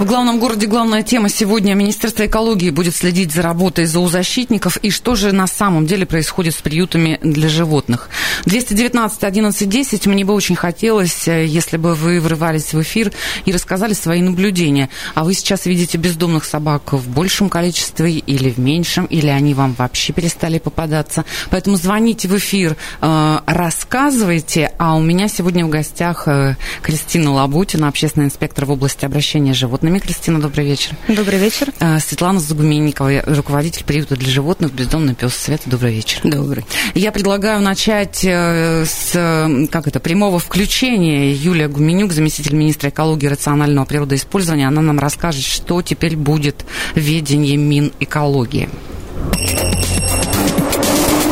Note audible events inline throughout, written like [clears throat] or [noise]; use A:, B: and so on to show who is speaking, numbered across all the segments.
A: В главном городе главная тема сегодня. Министерство экологии будет следить за работой зоозащитников и что же на самом деле происходит с приютами для животных. 219 11 10. Мне бы очень хотелось, э, если бы вы врывались в эфир и рассказали свои наблюдения. А вы сейчас видите бездомных собак в большем количестве или в меньшем, или они вам вообще перестали попадаться. Поэтому звоните в эфир, э, рассказывайте. А у меня сегодня в гостях э, Кристина Лабутина, общественный инспектор в области обращения с животными. Кристина, добрый вечер.
B: Добрый вечер.
A: Светлана Загуменникова, руководитель приюта для животных «Бездомный пес». Света, добрый вечер.
B: Добрый.
A: Я предлагаю начать с как это, прямого включения. Юлия Гуменюк, заместитель министра экологии и рационального природоиспользования, она нам расскажет, что теперь будет в ведении Минэкологии.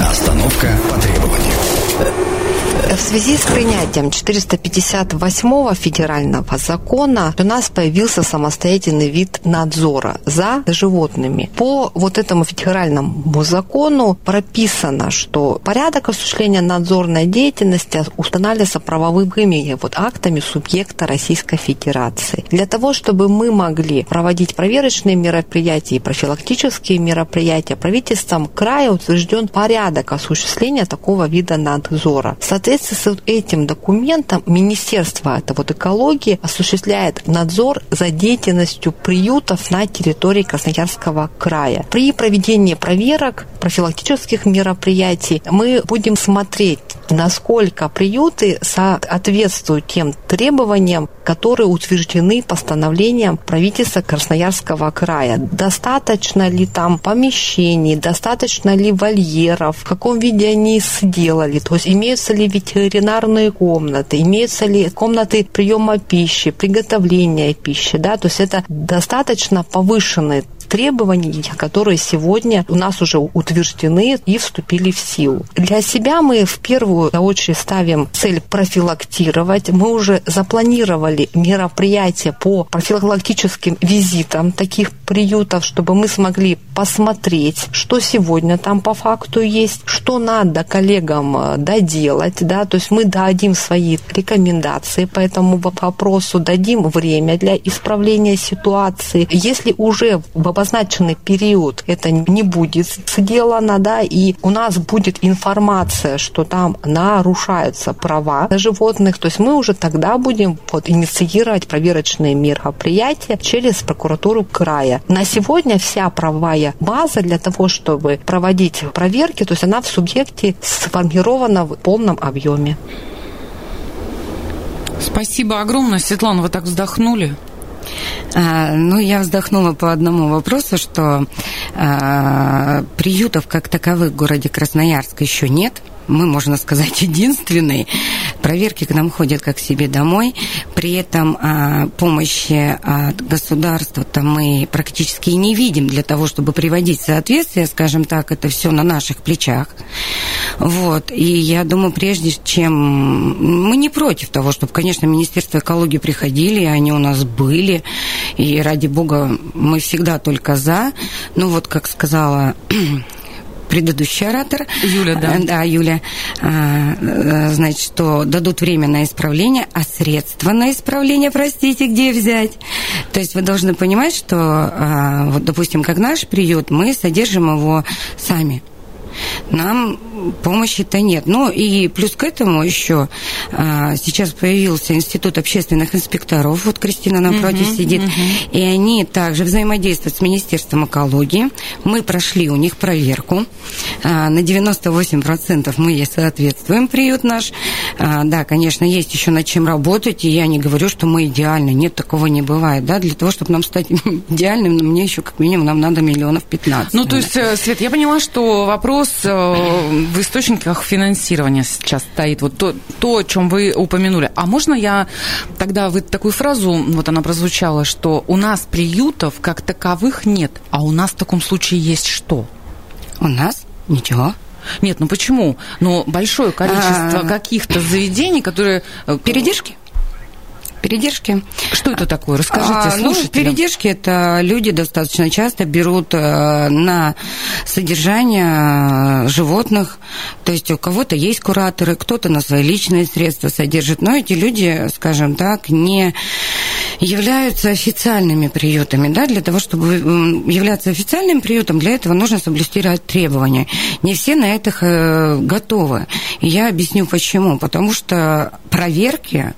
C: Остановка по требованию.
B: В связи с принятием 458 федерального закона у нас появился самостоятельный вид надзора за животными. По вот этому федеральному закону прописано, что порядок осуществления надзорной деятельности устанавливается правовыми вот актами субъекта Российской Федерации. Для того, чтобы мы могли проводить проверочные мероприятия и профилактические мероприятия, правительством края утвержден порядок осуществления такого вида надзора. Соответственно, соответствии с этим документом Министерство это вот экологии осуществляет надзор за деятельностью приютов на территории Красноярского края. При проведении проверок, профилактических мероприятий мы будем смотреть, насколько приюты соответствуют тем требованиям, которые утверждены постановлением правительства Красноярского края. Достаточно ли там помещений, достаточно ли вольеров, в каком виде они сделали, то есть имеются ли ветеринарные комнаты, имеются ли комнаты приема пищи, приготовления пищи, да, то есть это достаточно повышенные требований, которые сегодня у нас уже утверждены и вступили в силу. Для себя мы в первую очередь ставим цель профилактировать. Мы уже запланировали мероприятия по профилактическим визитам таких приютов, чтобы мы смогли посмотреть, что сегодня там по факту есть, что надо коллегам э, доделать, да, то есть мы дадим свои рекомендации по этому вопросу, дадим время для исправления ситуации. Если уже в обозначенный период это не будет сделано, да, и у нас будет информация, что там нарушаются права животных, то есть мы уже тогда будем вот, инициировать проверочные мероприятия через прокуратуру края. На сегодня вся правовая база для того, чтобы проводить проверки, то есть она в субъекте сформирована в полном объеме.
A: Спасибо огромное, Светлана, вы так вздохнули.
D: А, ну, я вздохнула по одному вопросу, что а, приютов как таковых в городе Красноярск еще нет мы, можно сказать, [laughs] единственные. Проверки к нам ходят как к себе домой. При этом а, помощи от государства-то мы практически и не видим для того, чтобы приводить соответствие, скажем так, это все на наших плечах. Вот. И я думаю, прежде чем... Мы не против того, чтобы, конечно, Министерство экологии приходили, они у нас были. И ради бога, мы всегда только за. Ну вот, как сказала [clears throat] предыдущий оратор.
A: Юля, да.
D: Э, да, Юля. А, э, значит, что дадут время на исправление, а средства на исправление, простите, где взять? То есть вы должны понимать, что, а, вот, допустим, как наш приют, мы содержим его сами нам помощи-то нет. Ну и плюс к этому еще а, сейчас появился Институт общественных инспекторов, вот Кристина напротив uh-huh, сидит, uh-huh. и они также взаимодействуют с Министерством экологии. Мы прошли у них проверку. А, на 98% мы ей соответствуем, приют наш. А, да, конечно, есть еще над чем работать, и я не говорю, что мы идеальны. Нет, такого не бывает. Да? Для того, чтобы нам стать [laughs] идеальным, мне еще как минимум нам надо миллионов 15.
A: Ну, то есть, э, Свет, я поняла, что вопрос э, в источниках финансирования сейчас стоит вот то, то, о чем вы упомянули. А можно я тогда вы такую фразу, вот она прозвучала, что у нас приютов как таковых нет, а у нас в таком случае есть что?
D: У нас ничего.
A: Нет, ну почему? Ну, большое количество
D: А.
A: каких-то заведений, которые... э,
D: Передержки? Передержки.
A: Что это такое? Расскажите
D: А, ну, передержки это люди достаточно часто берут э, на содержание э, животных. То есть у кого-то есть кураторы, кто-то на свои личные средства содержит. Но эти люди, скажем так, не являются официальными приютами. Да? Для того, чтобы являться официальным приютом, для этого нужно соблюсти ряд требований. Не все на это э, готовы. И я объясню почему. Потому что проверки,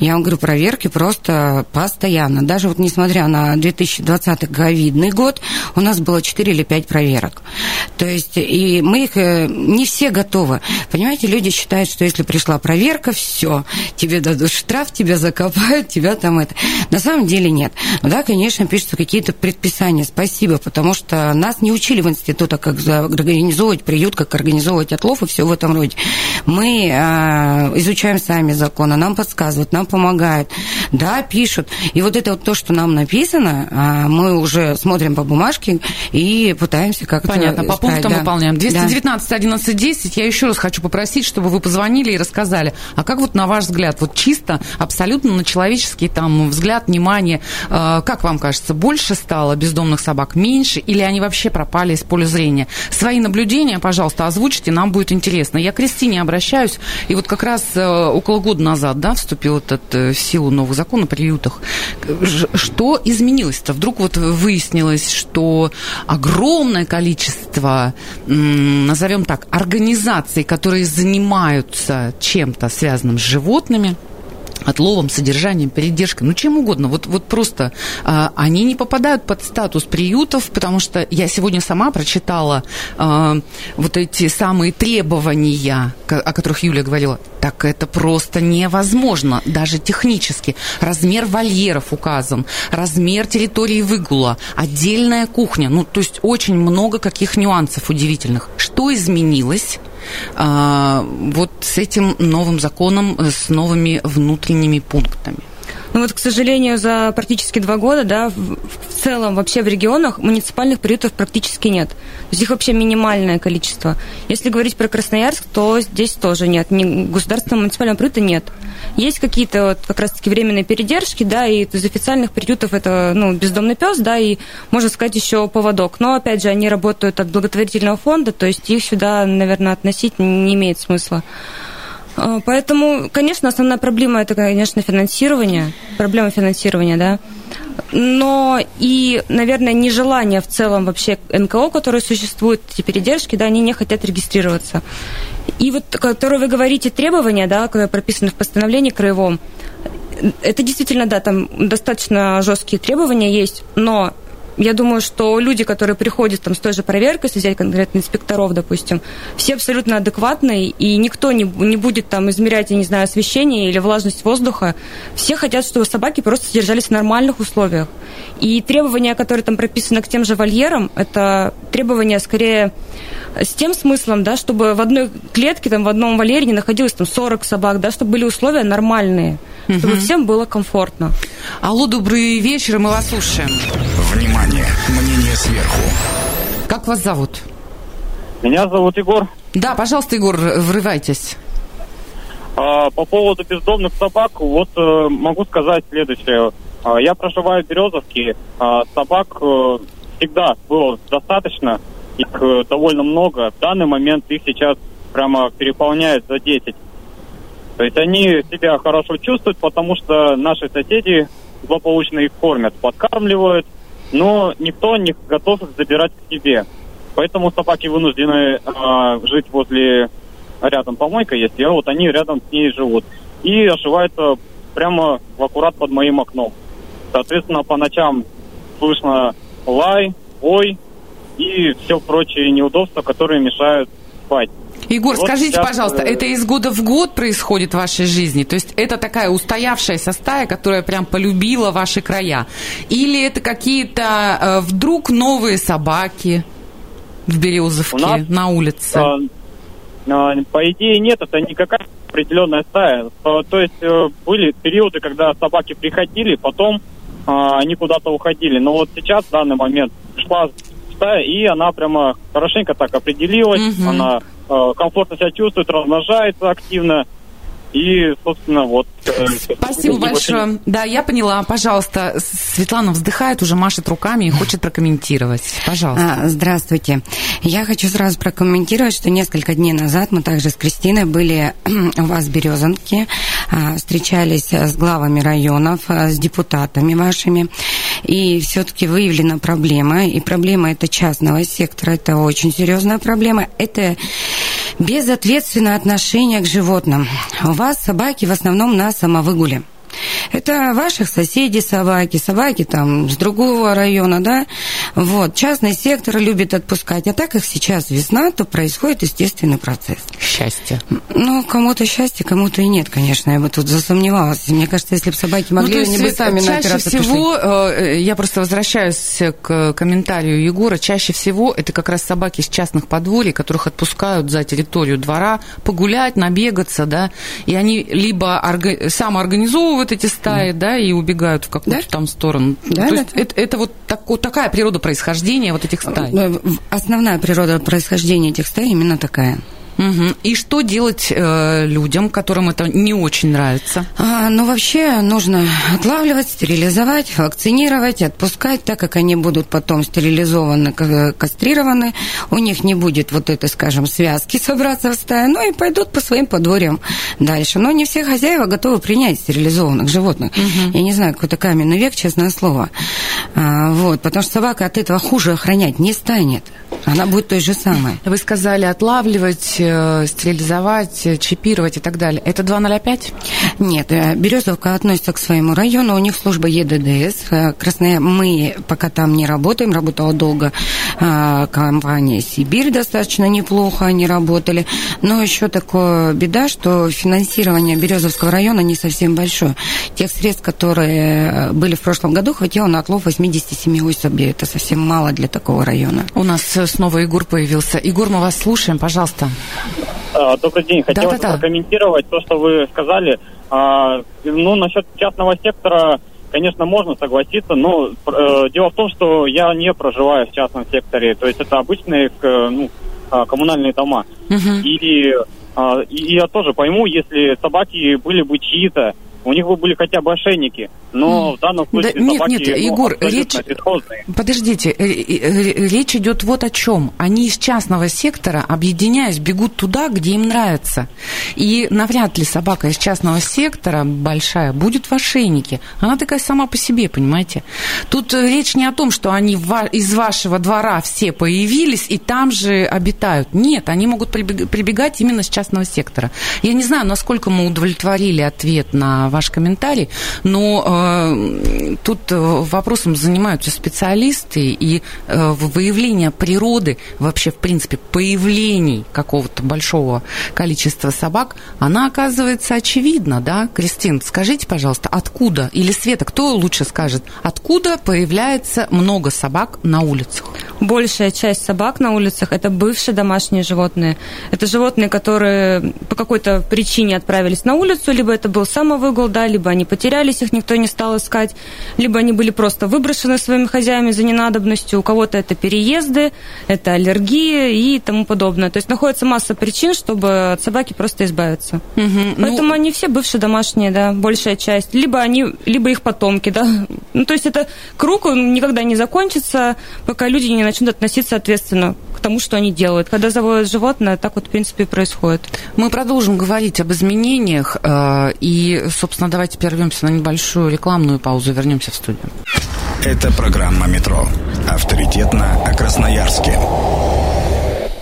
D: я вам говорю, проверки просто постоянно. Даже вот несмотря на 2020 ковидный год, у нас было 4 или 5 проверок. То есть, и мы их э, не все готовы. Понимаете, люди считают, что если пришла проверка, все, тебе дадут штраф, тебя закопают, тебя там это. На самом деле нет. Да, конечно, пишутся какие-то предписания. Спасибо, потому что нас не учили в институтах, как организовывать приют, как организовывать отлов и все в этом роде. Мы э, изучаем сами законы, нам подсказывают, нам помогают. Да, пишут. И вот это вот то, что нам написано, а, мы уже смотрим по бумажке и пытаемся как-то
A: Понятно, по пунктам
D: да.
A: выполняем.
D: Да.
A: 219 11 10. Я еще раз хочу попросить, чтобы вы позвонили и рассказали, а как вот на ваш взгляд, вот чисто, абсолютно на человеческий там взгляд, внимание, э, как вам кажется, больше стало бездомных собак, меньше, или они вообще пропали из поля зрения? Свои наблюдения, пожалуйста, озвучите, нам будет интересно. Я к Кристине обращаюсь, и вот как раз э, около года назад, да, вступил этот э, в силу новый закон о приютах. Что изменилось-то? Вдруг вот выяснилось, что огромное количество, назовем так, организаций, которые занимаются чем-то связанным с животными, отловом, содержанием, передержкой, ну чем угодно. Вот, вот просто а, они не попадают под статус приютов, потому что я сегодня сама прочитала а, вот эти самые требования, о которых Юлия говорила. Так это просто невозможно, даже технически. Размер вольеров указан, размер территории выгула, отдельная кухня. Ну, то есть очень много каких нюансов удивительных. Что изменилось? а, вот с этим новым законом, э, с новыми внутренними пунктами.
E: Ну вот, к сожалению, за практически два года, да, в, в целом вообще в регионах муниципальных приютов практически нет. То есть их вообще минимальное количество. Если говорить про Красноярск, то здесь тоже нет. Ни государственного муниципального приюта нет. Есть какие-то вот как раз-таки временные передержки, да, и из официальных приютов это, ну, бездомный пес, да, и, можно сказать, еще поводок. Но, опять же, они работают от благотворительного фонда, то есть их сюда, наверное, относить не имеет смысла. А, Поэтому, конечно, основная проблема это, конечно, финансирование, проблема финансирования, да. Но и, наверное, нежелание в целом вообще НКО, которые существуют, эти передержки, да, они не хотят регистрироваться. И вот, которые вы говорите, требования, да, которые прописаны в постановлении краевом, это действительно, да, там достаточно жесткие требования есть, но я думаю, что люди, которые приходят там с той же проверкой, если взять конкретно инспекторов, допустим, все абсолютно адекватные, и никто не, не будет там измерять, я не знаю, освещение или влажность воздуха. Все хотят, чтобы собаки просто содержались в нормальных условиях. И требования, которые там прописаны к тем же вольерам, это требования скорее с тем смыслом, да, чтобы в одной клетке, там, в одном вольере не находилось там 40 собак, да, чтобы были условия нормальные, чтобы всем было комфортно.
A: Алло, добрый вечер, мы вас слушаем.
C: Внимание! Мнение сверху.
A: Как вас зовут?
F: Меня зовут Егор.
A: Да, пожалуйста, Егор, врывайтесь.
F: А, По поводу бездомных собак, вот э, могу сказать следующее. А, Я проживаю в Березовке. а, Собак э, всегда было достаточно. Их э, довольно много. В данный момент их сейчас прямо переполняют за 10. То есть они себя хорошо чувствуют, потому что наши соседи злополучно их кормят, подкармливают, но никто не готов их забирать к себе. Поэтому собаки вынуждены а, жить возле рядом помойка есть, и вот они рядом с ней живут. И ошиваются прямо в аккурат под моим окном. Соответственно, по ночам слышно лай, ой и все прочие неудобства, которые мешают спать.
A: Егор,
F: Вот
A: скажите,
F: сейчас,
A: пожалуйста,
F: э,
A: это из года в год происходит в вашей жизни? То есть это такая устоявшаяся стая, которая прям полюбила ваши края? Или это какие-то э, вдруг новые собаки в Березовке
F: нас,
A: на улице?
F: А, а, по идее нет, это не какая-то определенная стая. То то есть были периоды, когда собаки приходили, потом а, они куда-то уходили. Но вот сейчас, в данный момент, шла стая, и она прямо хорошенько так определилась,
A: Мгм.
F: она комфортно себя чувствует, размножается активно. И, собственно, вот... э,
A: Спасибо большое. Да, я поняла. Пожалуйста, Светлана вздыхает, уже машет руками и хочет прокомментировать. Пожалуйста.
D: А, здравствуйте. Я хочу сразу прокомментировать, что несколько дней назад мы также с Кристиной были [clears throat] у вас в Березанке, а, встречались с главами районов, а, с депутатами вашими, и все-таки выявлена проблема, и проблема это частного сектора, это очень серьезная проблема, это безответственное отношение к животным. У вас собаки в основном на самовыгуле. Это ваших соседей собаки, собаки там с другого района, да. Вот, частный сектор любит отпускать. А так как сейчас весна, то происходит естественный процесс.
A: Счастье.
D: Ну, кому-то счастье, кому-то и нет, конечно. Я бы тут засомневалась. Мне кажется, если бы собаки
A: Ну,
D: могли,
A: то есть,
D: они бы сами на
A: чаще
D: операцию
A: всего, э, я просто возвращаюсь к комментарию Егора, чаще всего это как раз собаки с частных подворий, которых отпускают за территорию двора погулять, набегаться, да, и они либо орга- самоорганизовывают эти стаи, да, и убегают в какую-то
D: Да.
A: там сторону.
D: Да,
A: то
D: да.
A: есть это, это вот тако- такая природа происхождения вот этих стай.
D: Э, Основная природа происхождения этих стай именно такая.
A: Мгм. И что делать э, людям, которым это не очень нравится?
D: А, ну, вообще нужно отлавливать, стерилизовать, вакцинировать, отпускать, так как они будут потом стерилизованы, кастрированы, у них не будет вот этой, скажем, связки [laughs] собраться в стаю, ну и пойдут по своим подворьям дальше. Но не все хозяева готовы принять стерилизованных животных. Я не знаю, какой-то каменный век, честное слово. А, вот, потому что собака от этого хуже охранять не станет. Она будет той же самой.
A: Вы сказали отлавливать, стерилизовать, э, чипировать и так далее. Это 205?
D: Нет, э, Березовка относится к своему району, у них служба ЕДДС. Э, Красная, мы пока там не работаем, работала долго э, компания «Сибирь», достаточно неплохо они работали. Но еще такая беда, что финансирование Березовского района не совсем большое. Тех средств, которые э, были в прошлом году, хватило на отлов 87 особей. Это совсем мало для такого района.
A: У нас э, снова Егор появился. Егор, мы вас слушаем, пожалуйста.
F: А, Добрый день. Хотелось бы
A: Да-да-да.
F: прокомментировать то, что вы сказали. А, Ну, насчет частного сектора, конечно, можно согласиться, но э, дело в том, что я не проживаю в частном секторе. То есть это обычные ну, а, коммунальные дома.
A: Мгм.
F: И, и я тоже пойму, если собаки были бы чьи-то, у них бы были хотя бы ошейники. Но в данном
A: Да
F: случае
A: нет,
F: собаки
A: нет,
F: ну,
A: Егор, речь-
F: бесхозные.
A: Подождите, э, э, э, речь идет вот о чем. Они из частного сектора, объединяясь, бегут туда, где им нравится. И навряд ли собака из частного сектора большая будет в ошейнике. Она такая сама по себе, понимаете? Тут речь не о том, что они из вашего двора все появились и там же обитают. Нет, они могут прибег- прибегать именно с частного сектора. Я не знаю, насколько мы удовлетворили ответ на ваш комментарий, но э, тут э, вопросом занимаются специалисты, и э, выявление природы, вообще, в принципе, появлений какого-то большого количества собак, она оказывается очевидна, да? Кристин, скажите, пожалуйста, откуда, или Света, кто лучше скажет, откуда появляется много собак на улицах?
E: Большая часть собак на улицах это бывшие домашние животные. Это животные, которые по какой-то причине отправились на улицу, либо это был самовыгул, да, либо они потерялись, их никто не стал искать, либо они были просто выброшены своими хозяевами за ненадобностью. У кого-то это переезды, это аллергии и тому подобное. То есть находится масса причин, чтобы от собаки просто избавиться.
A: Ну,
E: Поэтому они все бывшие домашние, да, большая часть. Либо они, либо их потомки, да. Ну, то есть это круг, он никогда не закончится, пока люди не начнут относиться ответственно тому, что они делают. Когда заводят животное, так вот, в принципе, и происходит.
A: Мы продолжим говорить об изменениях. э, И, собственно, давайте прервемся на небольшую рекламную паузу и вернемся в студию.
C: Это программа «Метро». Авторитетно о Красноярске.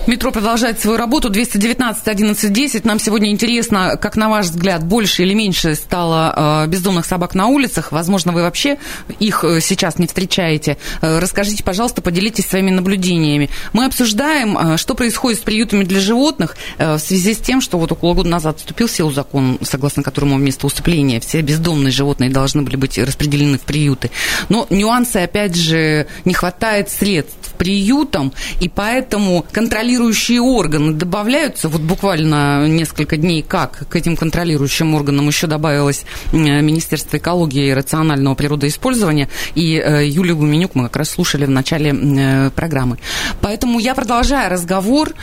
A: Метро продолжает свою работу. 219 11 10. Нам сегодня интересно, как на ваш взгляд, больше или меньше стало э, бездомных собак на улицах. Возможно, вы вообще их э, сейчас не встречаете. Э, расскажите, пожалуйста, поделитесь своими наблюдениями. Мы обсуждаем, что происходит с приютами для животных в связи с тем, что вот около года назад вступил в силу закон, согласно которому вместо уступления все бездомные животные должны были быть распределены в приюты. Но нюансы, опять же, не хватает средств приютам, и поэтому контролирующие органы добавляются, вот буквально несколько дней как к этим контролирующим органам еще добавилось Министерство экологии и рационального природоиспользования, и э, Юлию Гуменюк мы как раз слушали в начале э, программы. Поэтому я продолжаю разговор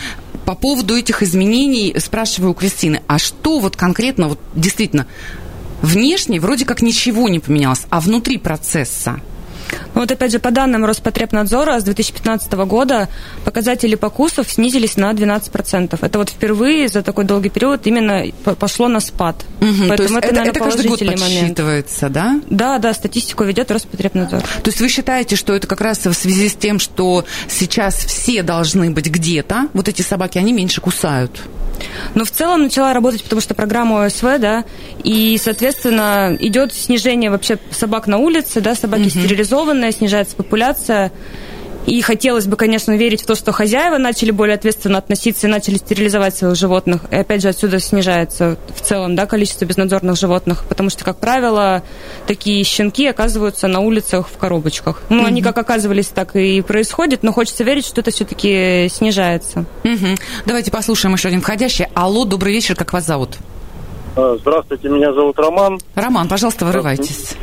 A: по поводу этих изменений, спрашиваю у Кристины, а что вот конкретно, вот действительно, внешне вроде как ничего не поменялось, а внутри процесса –
E: ну, вот опять же, по данным Роспотребнадзора, с 2015 года показатели покусов снизились на 12%. Это вот впервые за такой долгий период именно пошло на спад.
A: Угу, Поэтому то есть это, это, наверное, это каждый год подсчитывается, момент.
E: да? Да, да, статистику ведет Роспотребнадзор.
A: То есть вы считаете, что это как раз в связи с тем, что сейчас все должны быть где-то, вот эти собаки, они меньше кусают?
E: Но в целом начала работать, потому что программа ОСВ, да, и, соответственно, идет снижение вообще собак на улице, да, собаки угу. Стерилизованные, снижается популяция. И хотелось бы, конечно, верить в то, что хозяева начали более ответственно относиться и начали стерилизовать своих животных. И опять же отсюда снижается в целом да, количество безнадзорных животных, потому что, как правило, такие щенки оказываются на улицах в коробочках. Ну, mm-hmm. они как оказывались, так и происходит, но хочется верить, что это все-таки снижается.
A: Mm-hmm. Давайте послушаем еще один входящий. Алло, добрый вечер, как вас зовут?
G: А, здравствуйте, меня зовут Роман.
A: Роман, пожалуйста, вырывайтесь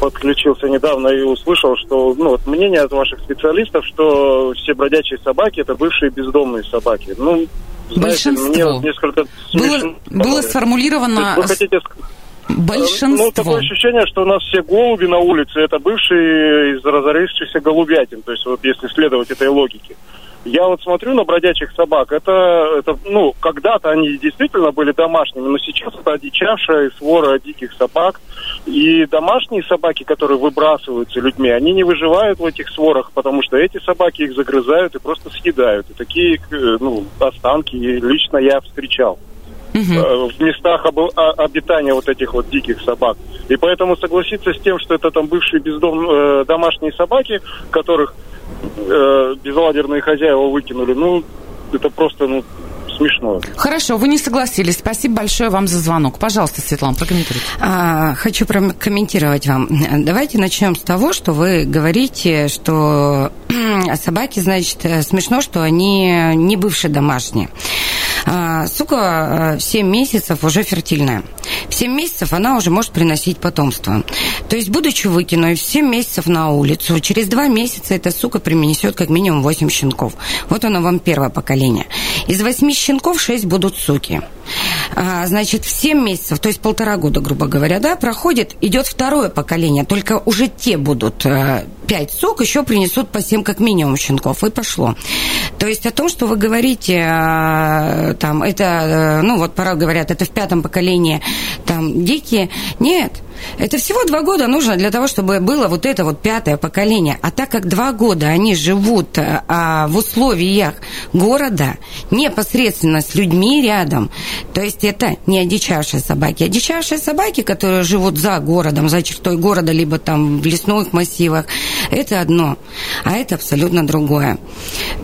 G: подключился недавно и услышал, что ну, вот мнение от ваших специалистов, что все бродячие собаки это бывшие бездомные собаки. Ну,
A: знаете, мне вот несколько было, было сформулировано. Вы хотите Большинство. Ну,
G: такое ощущение, что у нас все голуби на улице это бывшие из разорившихся голубятин. То есть, вот если следовать этой логике. Я вот смотрю на бродячих собак, это, это ну, когда-то они действительно были домашними, но сейчас это одичавшая свора диких собак. И домашние собаки, которые выбрасываются людьми, они не выживают в этих сворах, потому что эти собаки их загрызают и просто съедают. И такие э, ну, останки лично я встречал угу. в местах об, обитания вот этих вот диких собак. И поэтому согласиться с тем, что это там бывшие бездом, э, домашние собаки, которых э, безладерные хозяева выкинули, ну, это просто, ну, смешно.
A: Хорошо, вы не согласились. Спасибо большое вам за звонок. Пожалуйста, Светлана, прокомментируйте.
D: А, хочу прокомментировать вам. Давайте начнем с того, что вы говорите, что [clears throat] собаки, значит, смешно, что они не бывшие домашние. А, сука в 7 месяцев уже фертильная. В 7 месяцев она уже может приносить потомство. То есть, будучи выкинутой в 7 месяцев на улицу, через 2 месяца эта сука принесет как минимум 8 щенков. Вот оно вам первое поколение. Из 8 щенков 6 будут суки. А, значит, в 7 месяцев, то есть полтора года, грубо говоря, да, проходит, идет второе поколение, только уже те будут 5 э, сок, еще принесут по 7 как минимум щенков, и пошло. То есть о том, что вы говорите, э, там, это, э, ну, вот пора говорят, это в пятом поколении, там, дикие, нет, это всего два года нужно для того, чтобы было вот это вот пятое поколение. А так как два года они живут а, в условиях города, непосредственно с людьми рядом, то есть это не одичавшие собаки. Одичавшие собаки, которые живут за городом, за чертой города, либо там в лесных массивах, это одно, а это абсолютно другое.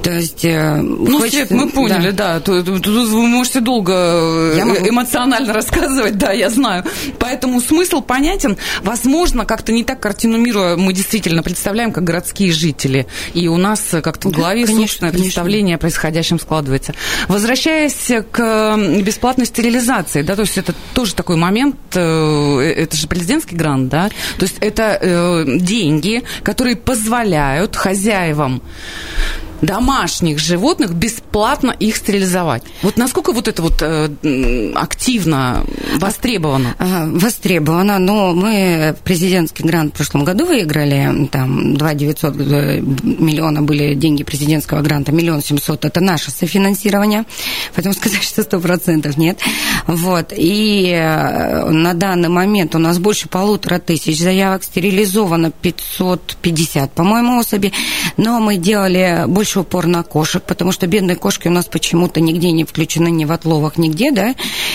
D: То есть... Э,
A: ну, хочется, Свет, мы поняли, да. да. Тут, тут вы можете долго э, могу... эмоционально [laughs] рассказывать, да, я знаю. Поэтому смысл понятен. Возможно, как-то не так картину мира мы действительно представляем, как городские жители. И у нас как-то в голове конечно, собственное конечно. представление о происходящем складывается. Возвращаясь к бесплатной стерилизации, да, то есть это тоже такой момент, э, это же президентский грант, да, то есть это деньги, которые позволяют хозяевам домашних животных бесплатно их стерилизовать. Вот насколько вот это вот э, активно востребовано?
D: Востребовано, но мы президентский грант в прошлом году выиграли, там 2 900 э, миллиона были деньги президентского гранта, миллион семьсот это наше софинансирование, поэтому сказать, что сто процентов нет. Вот, и э, на данный момент у нас больше полутора тысяч заявок, стерилизовано 550, по-моему, особи, но мы делали больше больше упор на кошек, потому что бедные кошки у нас почему-то нигде не включены, ни в отловах, нигде, да,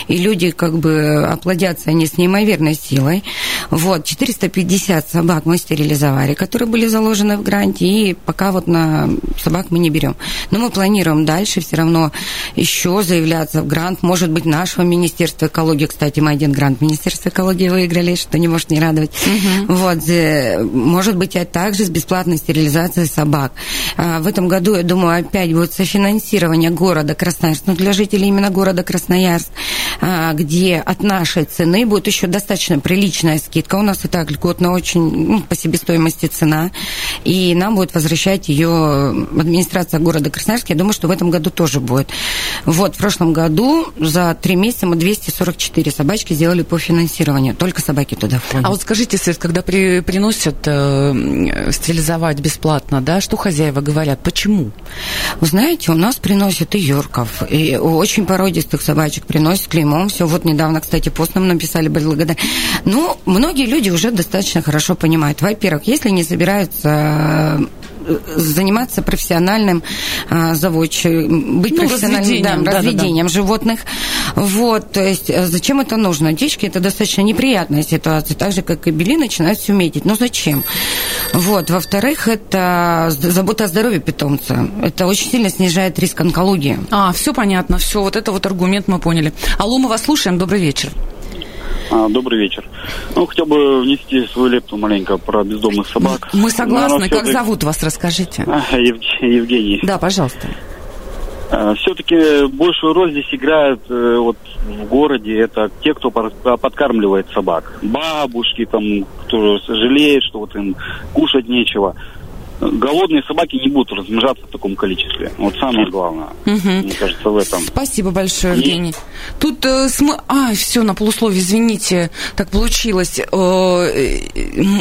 D: и люди как бы оплодятся они с неимоверной силой. Вот, 450 собак мы стерилизовали, которые были заложены в гранте, и пока вот на собак мы не берем. Но мы планируем дальше все равно еще заявляться в грант, может быть, нашего Министерства экологии, кстати, мы один грант Министерства экологии выиграли, что не может не радовать. Угу. Вот, э, может быть, а также с бесплатной стерилизацией собак. А, в этом году, я думаю, опять будет софинансирование города Красноярск, ну, для жителей именно города Красноярск, а, где от нашей цены будет еще достаточно приличная скидка. У нас и так льготно очень ну, по себестоимости цена, и нам будет возвращать ее администрация города Красноярск. Я думаю, что в этом году тоже будет. Вот, в прошлом году за три месяца мы 244 собачки сделали по финансированию. Только собаки туда входят.
A: А вот скажите, Свет, когда при, приносят э, стерилизовать бесплатно, да, что хозяева говорят? Почему?
D: Вы знаете, у нас приносят и йорков, и очень породистых собачек приносят клеймом. Все, вот недавно, кстати, пост нам написали, благодаря. Ну, многие люди уже достаточно хорошо понимают. Во-первых, если не собираются заниматься профессиональным а, заводчиком, быть ну, профессиональным разведением, да, разведением да, да. животных. Вот, то есть э, зачем это нужно? Дички это достаточно неприятная ситуация, так же, как и бели начинают все метить. Но зачем? Вот, во-вторых, это забота о здоровье питомца. Это очень сильно снижает риск онкологии.
A: А, все понятно, все, вот это вот аргумент мы поняли. Алло, мы вас слушаем, добрый вечер.
H: А, добрый вечер. Ну, хотел бы внести свою лепту маленько про бездомных собак.
A: Мы согласны. Как зовут вас, расскажите. [laughs]
H: А, Ев... Евгений.
A: Да, пожалуйста.
H: А, все-таки большую роль здесь играют э, вот в городе это те, кто подкармливает собак. Бабушки, там, кто жалеет, что вот им кушать нечего голодные собаки не будут размножаться в таком количестве. Вот самое главное, угу. мне кажется, в этом.
A: Спасибо большое, Евгений. И... Тут э, см... А, все, на полусловие, извините, так получилось. Э,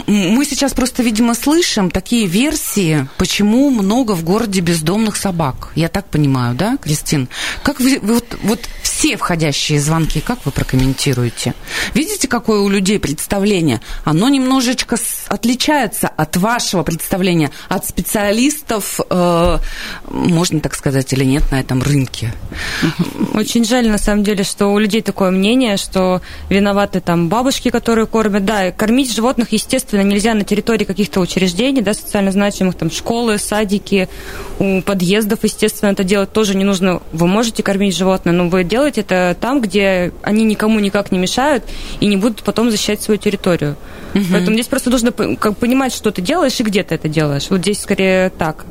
A: мы сейчас просто, видимо, слышим такие версии, почему много в городе бездомных собак. Я так понимаю, да, Кристин? Как вы, вы вот, вот все входящие звонки, как вы прокомментируете? Видите, какое у людей представление? Оно немножечко отличается от вашего представления от специалистов, э, можно так сказать или нет, на этом рынке.
E: Очень жаль, на самом деле, что у людей такое мнение, что виноваты там бабушки, которые кормят. Да, кормить животных, естественно, нельзя на территории каких-то учреждений, да, социально значимых, там, школы, садики, у подъездов, естественно, это делать тоже не нужно. Вы можете кормить животное, но вы делаете это там, где они никому никак не мешают и не будут потом защищать свою территорию. Угу. Поэтому здесь просто нужно как, понимать, что ты делаешь и где ты это делаешь. Вот здесь скорее так.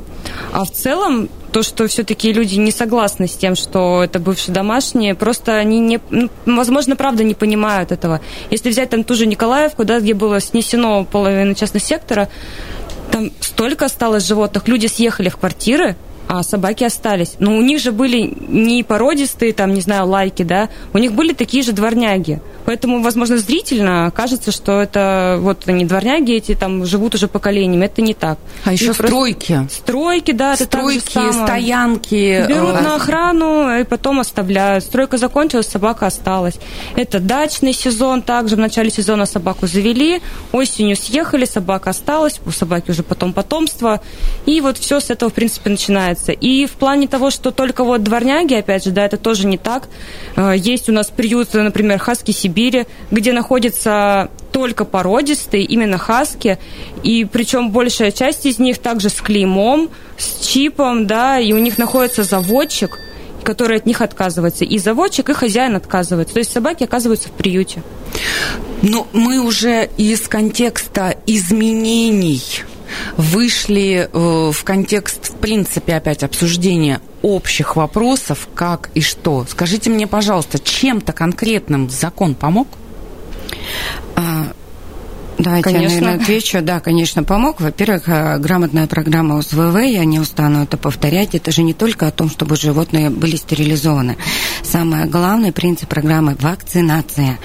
E: А в целом, то, что все-таки люди не согласны с тем, что это бывшие домашние, просто они не, ну, возможно, правда не понимают этого. Если взять там ту же Николаевку, да, где было снесено половина частного сектора, там столько осталось животных, люди съехали в квартиры, а собаки остались. Но у них же были не породистые, там, не знаю, лайки, да, у них были такие же дворняги. Поэтому, возможно, зрительно кажется, что это вот они дворняги эти там живут уже поколениями. Это не так.
A: А еще Их стройки.
E: Стройки, да.
A: Стройки, стоянки.
E: Берут э, на охрану и потом оставляют. Стройка закончилась, собака осталась. Это дачный сезон. Также в начале сезона собаку завели, осенью съехали, собака осталась, у собаки уже потом потомство. И вот все с этого, в принципе, начинается. И в плане того, что только вот дворняги, опять же, да, это тоже не так. Э, есть у нас приют, например, Хаски Сибири, где находятся только породистые, именно хаски, и причем большая часть из них также с клеймом, с чипом, да, и у них находится заводчик, который от них отказывается. И заводчик, и хозяин отказывается. То есть собаки оказываются в приюте.
A: Но мы уже из контекста изменений вышли э, в контекст, в принципе, опять обсуждения общих вопросов, как и что. Скажите мне, пожалуйста, чем-то конкретным закон помог?
D: А, Давайте конечно. я, наверное, отвечу. Да, конечно, помог. Во-первых, э, грамотная программа УСВВ, я не устану это повторять, это же не только о том, чтобы животные были стерилизованы. Самый главный принцип программы – вакцинация.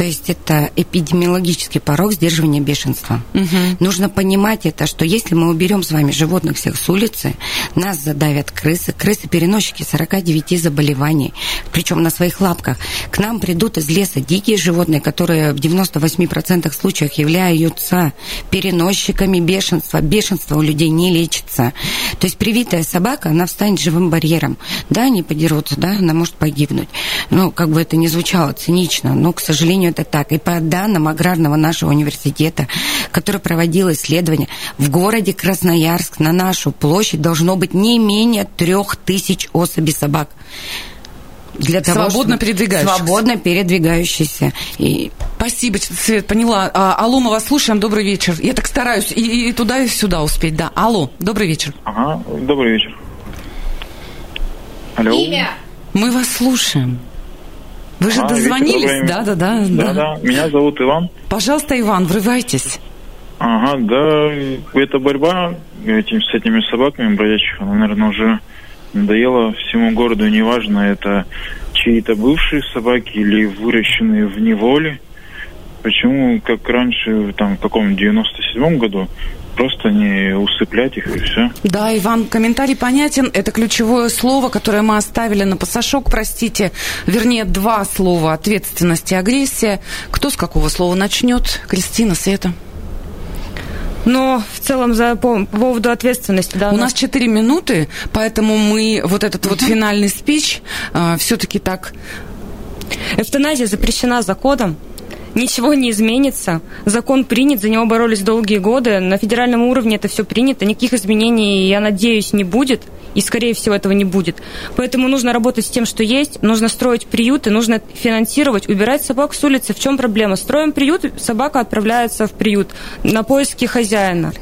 D: То есть это эпидемиологический порог сдерживания бешенства.
A: Угу.
D: Нужно понимать это, что если мы уберем с вами животных всех с улицы, нас задавят крысы. Крысы переносчики 49 заболеваний, причем на своих лапках. К нам придут из леса дикие животные, которые в 98% случаев являются переносчиками бешенства. Бешенство у людей не лечится. То есть привитая собака, она встанет живым барьером. Да, они подерутся, да, она может погибнуть. Ну, как бы это ни звучало цинично, но, к сожалению, это так. И по данным аграрного нашего университета, который проводил исследования, в городе Красноярск на нашу площадь должно быть не менее трех тысяч особей собак.
A: Для того, свободно чтобы... передвигающихся.
D: Свободно передвигающихся.
A: И... Спасибо, Свет, поняла. А, алло, мы вас слушаем. Добрый вечер. Я так стараюсь и, и туда, и сюда успеть. Да, алло, добрый вечер.
I: Ага, добрый вечер. Алло.
A: Имя? Мы вас слушаем. Вы же а, дозвонились? Да, да, да,
I: да. Да, да. Меня зовут Иван.
A: Пожалуйста, Иван, врывайтесь.
I: Ага, да, это борьба этим, с этими собаками бродячих, она, наверное, уже надоело всему городу, неважно, это чьи-то бывшие собаки или выращенные в неволе. Почему, как раньше, там, в каком 97-м году, просто не усыплять их и все.
A: Да, Иван, комментарий понятен. Это ключевое слово, которое мы оставили на пасашок, простите. Вернее, два слова. Ответственность и агрессия. Кто с какого слова начнет? Кристина, Света.
E: Но в целом за по поводу ответственности, да.
A: У нас 4 минуты, поэтому мы вот этот вот финальный спич э, все-таки так.
E: Эвтаназия запрещена законом ничего не изменится. Закон принят, за него боролись долгие годы. На федеральном уровне это все принято, никаких изменений, я надеюсь, не будет. И, скорее всего, этого не будет. Поэтому нужно работать с тем, что есть. Нужно строить приюты, нужно финансировать, убирать собак с улицы. В чем проблема? Строим приют, собака отправляется в приют на поиски хозяина.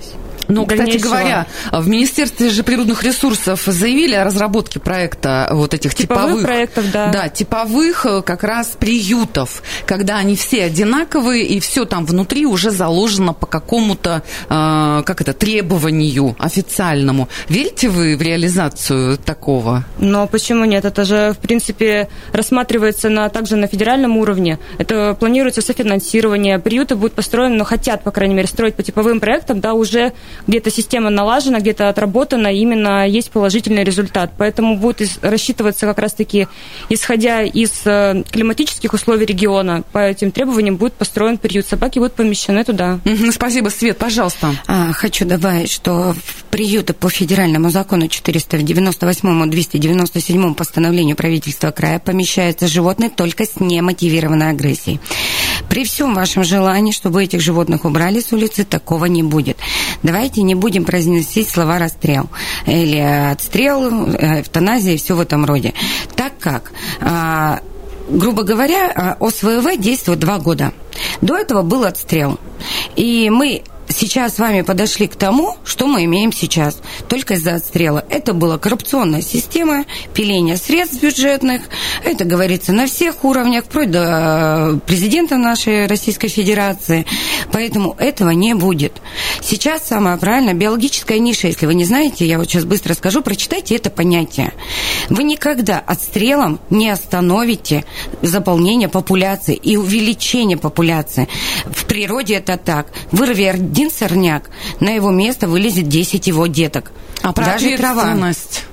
A: Ну, кстати говоря, в Министерстве же природных ресурсов заявили о разработке проекта вот этих типовых,
E: типовых проектов, да.
A: Да, типовых э, как раз приютов, когда они все одинаковые и все там внутри уже заложено по какому-то, э, как это, требованию официальному. Верите вы в реализацию такого?
E: Но почему нет? Это же, в принципе, рассматривается на, также на федеральном уровне. Это планируется софинансирование. Приюты будут построены, но хотят, по крайней мере, строить по типовым проектам, да, уже где-то система налажена, где-то отработана, именно есть положительный результат. Поэтому будет рассчитываться как раз-таки, исходя из э, климатических условий региона, по этим требованиям будет построен приют. Собаки будут помещены туда.
A: Спасибо, Свет, пожалуйста.
D: А, хочу добавить, что в приюты по федеральному закону 498-297 постановлению правительства края помещаются животные только с немотивированной агрессией. При всем вашем желании, чтобы этих животных убрали с улицы, такого не будет. Давайте не будем произносить слова расстрел или отстрел, эвтаназия и все в этом роде. Так как а, грубо говоря, ОСВВ действует два года. До этого был отстрел. И мы сейчас с вами подошли к тому, что мы имеем сейчас, только из-за отстрела. Это была коррупционная система, пиление средств бюджетных, это говорится на всех уровнях, вплоть до э, президента нашей Российской Федерации, поэтому этого не будет. Сейчас самое правильное, биологическая ниша, если вы не знаете, я вот сейчас быстро скажу, прочитайте это понятие. Вы никогда отстрелом не остановите заполнение популяции и увеличение популяции. В природе это так. Вырви один сорняк, на его место вылезет 10 его деток.
A: А про Даже ответственность?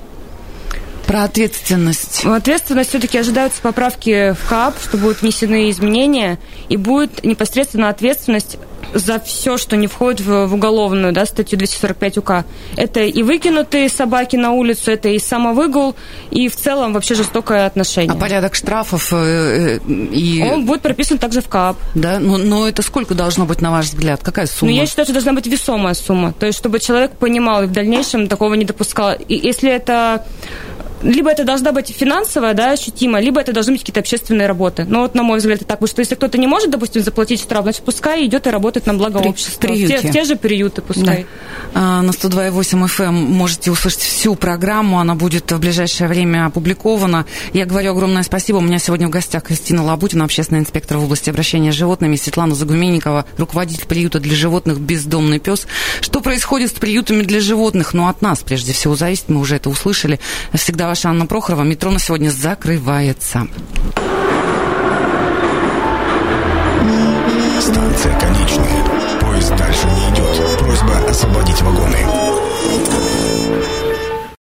A: Про ответственность.
E: Ответственность все-таки ожидаются поправки в КАП, что будут внесены изменения, и будет непосредственно ответственность за все, что не входит в, в уголовную да, статью 245 УК. Это и выкинутые собаки на улицу, это и самовыгул, и в целом вообще жестокое отношение.
A: А порядок штрафов э,
E: э, и... Он будет прописан также в КАП.
A: Да, но, но это сколько должно быть, на ваш взгляд? Какая сумма?
E: Ну, я считаю, что должна быть весомая сумма. То есть, чтобы человек понимал и в дальнейшем такого не допускал. И если это либо это должна быть финансовая, да, ощутимо, либо это должны быть какие-то общественные работы. Но вот, на мой взгляд, это так. Потому что если кто-то не может, допустим, заплатить штраф, значит, пускай идет и работает на благо При, общества. В те, в те же приюты пускай.
A: Да. А, на 102.8 FM эм можете услышать всю программу. Она будет в ближайшее время опубликована. Я говорю огромное спасибо. У меня сегодня в гостях Кристина Лабутина, общественный инспектор в области обращения с животными, Светлана Загуменникова, руководитель приюта для животных «Бездомный пес». Что происходит с приютами для животных? Ну, от нас, прежде всего, зависит. Мы уже это услышали. Всегда ваша Анна Прохорова. Метро на сегодня закрывается.
C: Станция конечная. Поезд дальше не идет. Просьба освободить вагоны.